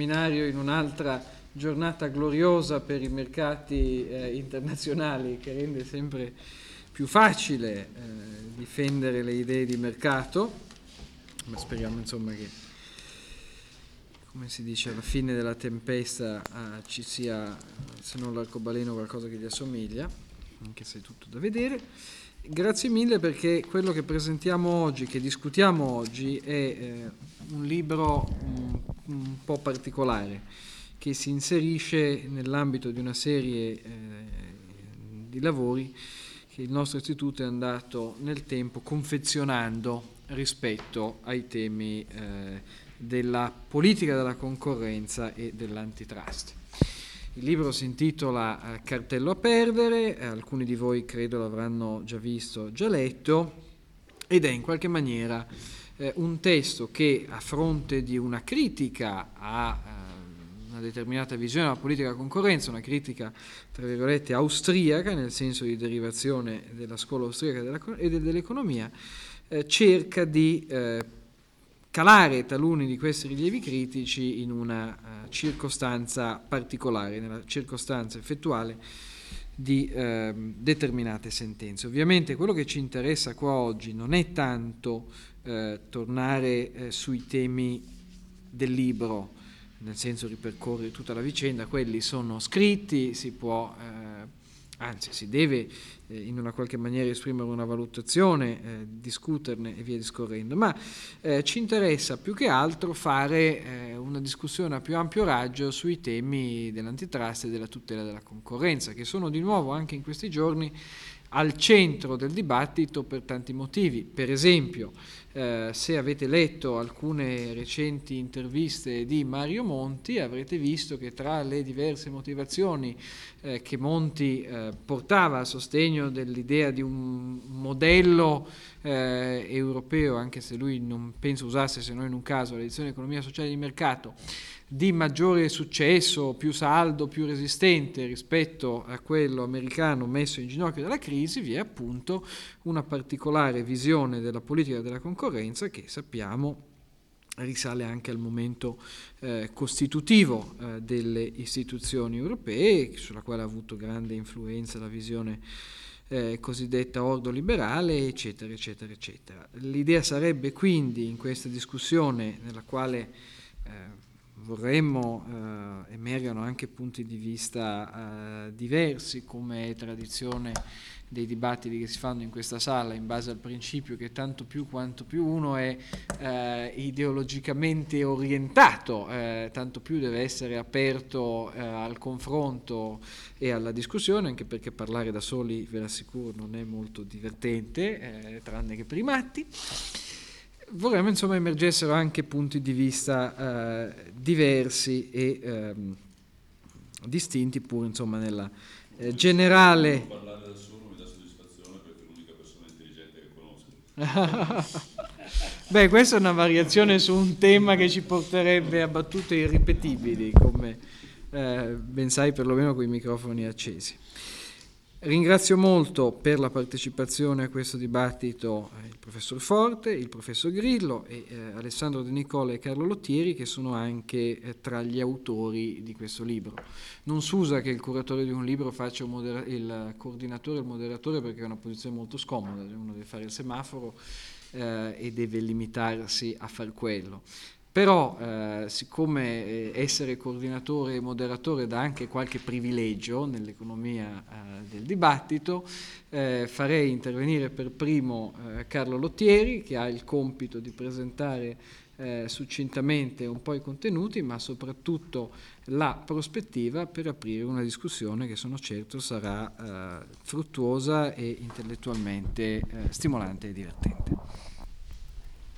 seminario in un'altra giornata gloriosa per i mercati eh, internazionali che rende sempre più facile eh, difendere le idee di mercato, ma speriamo insomma che, come si dice, alla fine della tempesta eh, ci sia, se non l'arcobaleno, qualcosa che gli assomiglia, anche se è tutto da vedere. Grazie mille perché quello che presentiamo oggi, che discutiamo oggi, è eh, un libro un, un, po' particolare che si inserisce nell'ambito di una serie eh, di lavori che il nostro istituto è andato nel tempo confezionando rispetto ai temi eh, della politica della concorrenza e dell'antitrust. Il libro si intitola eh, Cartello a perdere, eh, alcuni di voi credo l'avranno già visto, già letto, ed è in qualche maniera eh, un testo che a fronte di una critica a eh, una determinata visione della politica della concorrenza, una critica tra virgolette austriaca, nel senso di derivazione della scuola austriaca della, e dell'economia, eh, cerca di eh, calare taluni di questi rilievi critici in una uh, circostanza particolare, nella circostanza effettuale di uh, determinate sentenze. Ovviamente quello che ci interessa qua oggi non è tanto uh, tornare eh, sui temi del libro, nel senso ripercorrere tutta la vicenda, quelli sono scritti, si può anzi si deve eh, in una qualche maniera esprimere una valutazione, eh, discuterne e via discorrendo, ma eh, ci interessa più che altro fare eh, una discussione a più ampio raggio sui temi dell'antitrust e della tutela della concorrenza, che sono di nuovo anche in questi giorni al centro del dibattito per tanti motivi. Per esempio, eh, se avete letto alcune recenti interviste di Mario Monti, avrete visto che tra le diverse motivazioni eh, che Monti eh, portava a sostegno dell'idea di un modello eh, europeo, anche se lui non penso usasse se non in un caso l'edizione economia sociale di mercato, di maggiore successo, più saldo, più resistente rispetto a quello americano messo in ginocchio dalla crisi, vi è appunto una particolare visione della politica della concorrenza che sappiamo risale anche al momento eh, costitutivo eh, delle istituzioni europee, sulla quale ha avuto grande influenza la visione eh, cosiddetta ordo liberale, eccetera, eccetera, eccetera. L'idea sarebbe quindi in questa discussione nella quale eh, vorremmo eh, emergano anche punti di vista eh, diversi come tradizione dei dibattiti che si fanno in questa sala in base al principio che tanto più quanto più uno è eh, ideologicamente orientato, eh, tanto più deve essere aperto eh, al confronto e alla discussione, anche perché parlare da soli, ve l'assicuro, non è molto divertente, eh, tranne che per i matti vorremmo insomma emergessero anche punti di vista eh, diversi e ehm, distinti pur insomma nella eh, generale. Parlare da solo mi dà soddisfazione perché è l'unica persona intelligente che conosco. Beh questa è una variazione su un tema che ci porterebbe a battute irripetibili come eh, ben sai perlomeno con i microfoni accesi Ringrazio molto per la partecipazione a questo dibattito eh, il professor Forte, il professor Grillo e eh, Alessandro De Nicola e Carlo Lottieri che sono anche eh, tra gli autori di questo libro. Non si usa che il curatore di un libro faccia modera- il coordinatore e il moderatore perché è una posizione molto scomoda, uno deve fare il semaforo eh, e deve limitarsi a far quello. Però, eh, siccome eh, essere coordinatore e moderatore dà anche qualche privilegio nell'economia eh, del dibattito, eh, farei intervenire per primo eh, Carlo Lottieri, che ha il compito di presentare eh, succintamente un po' i contenuti, ma soprattutto la prospettiva per aprire una discussione che sono certo sarà fruttuosa e intellettualmente stimolante e divertente.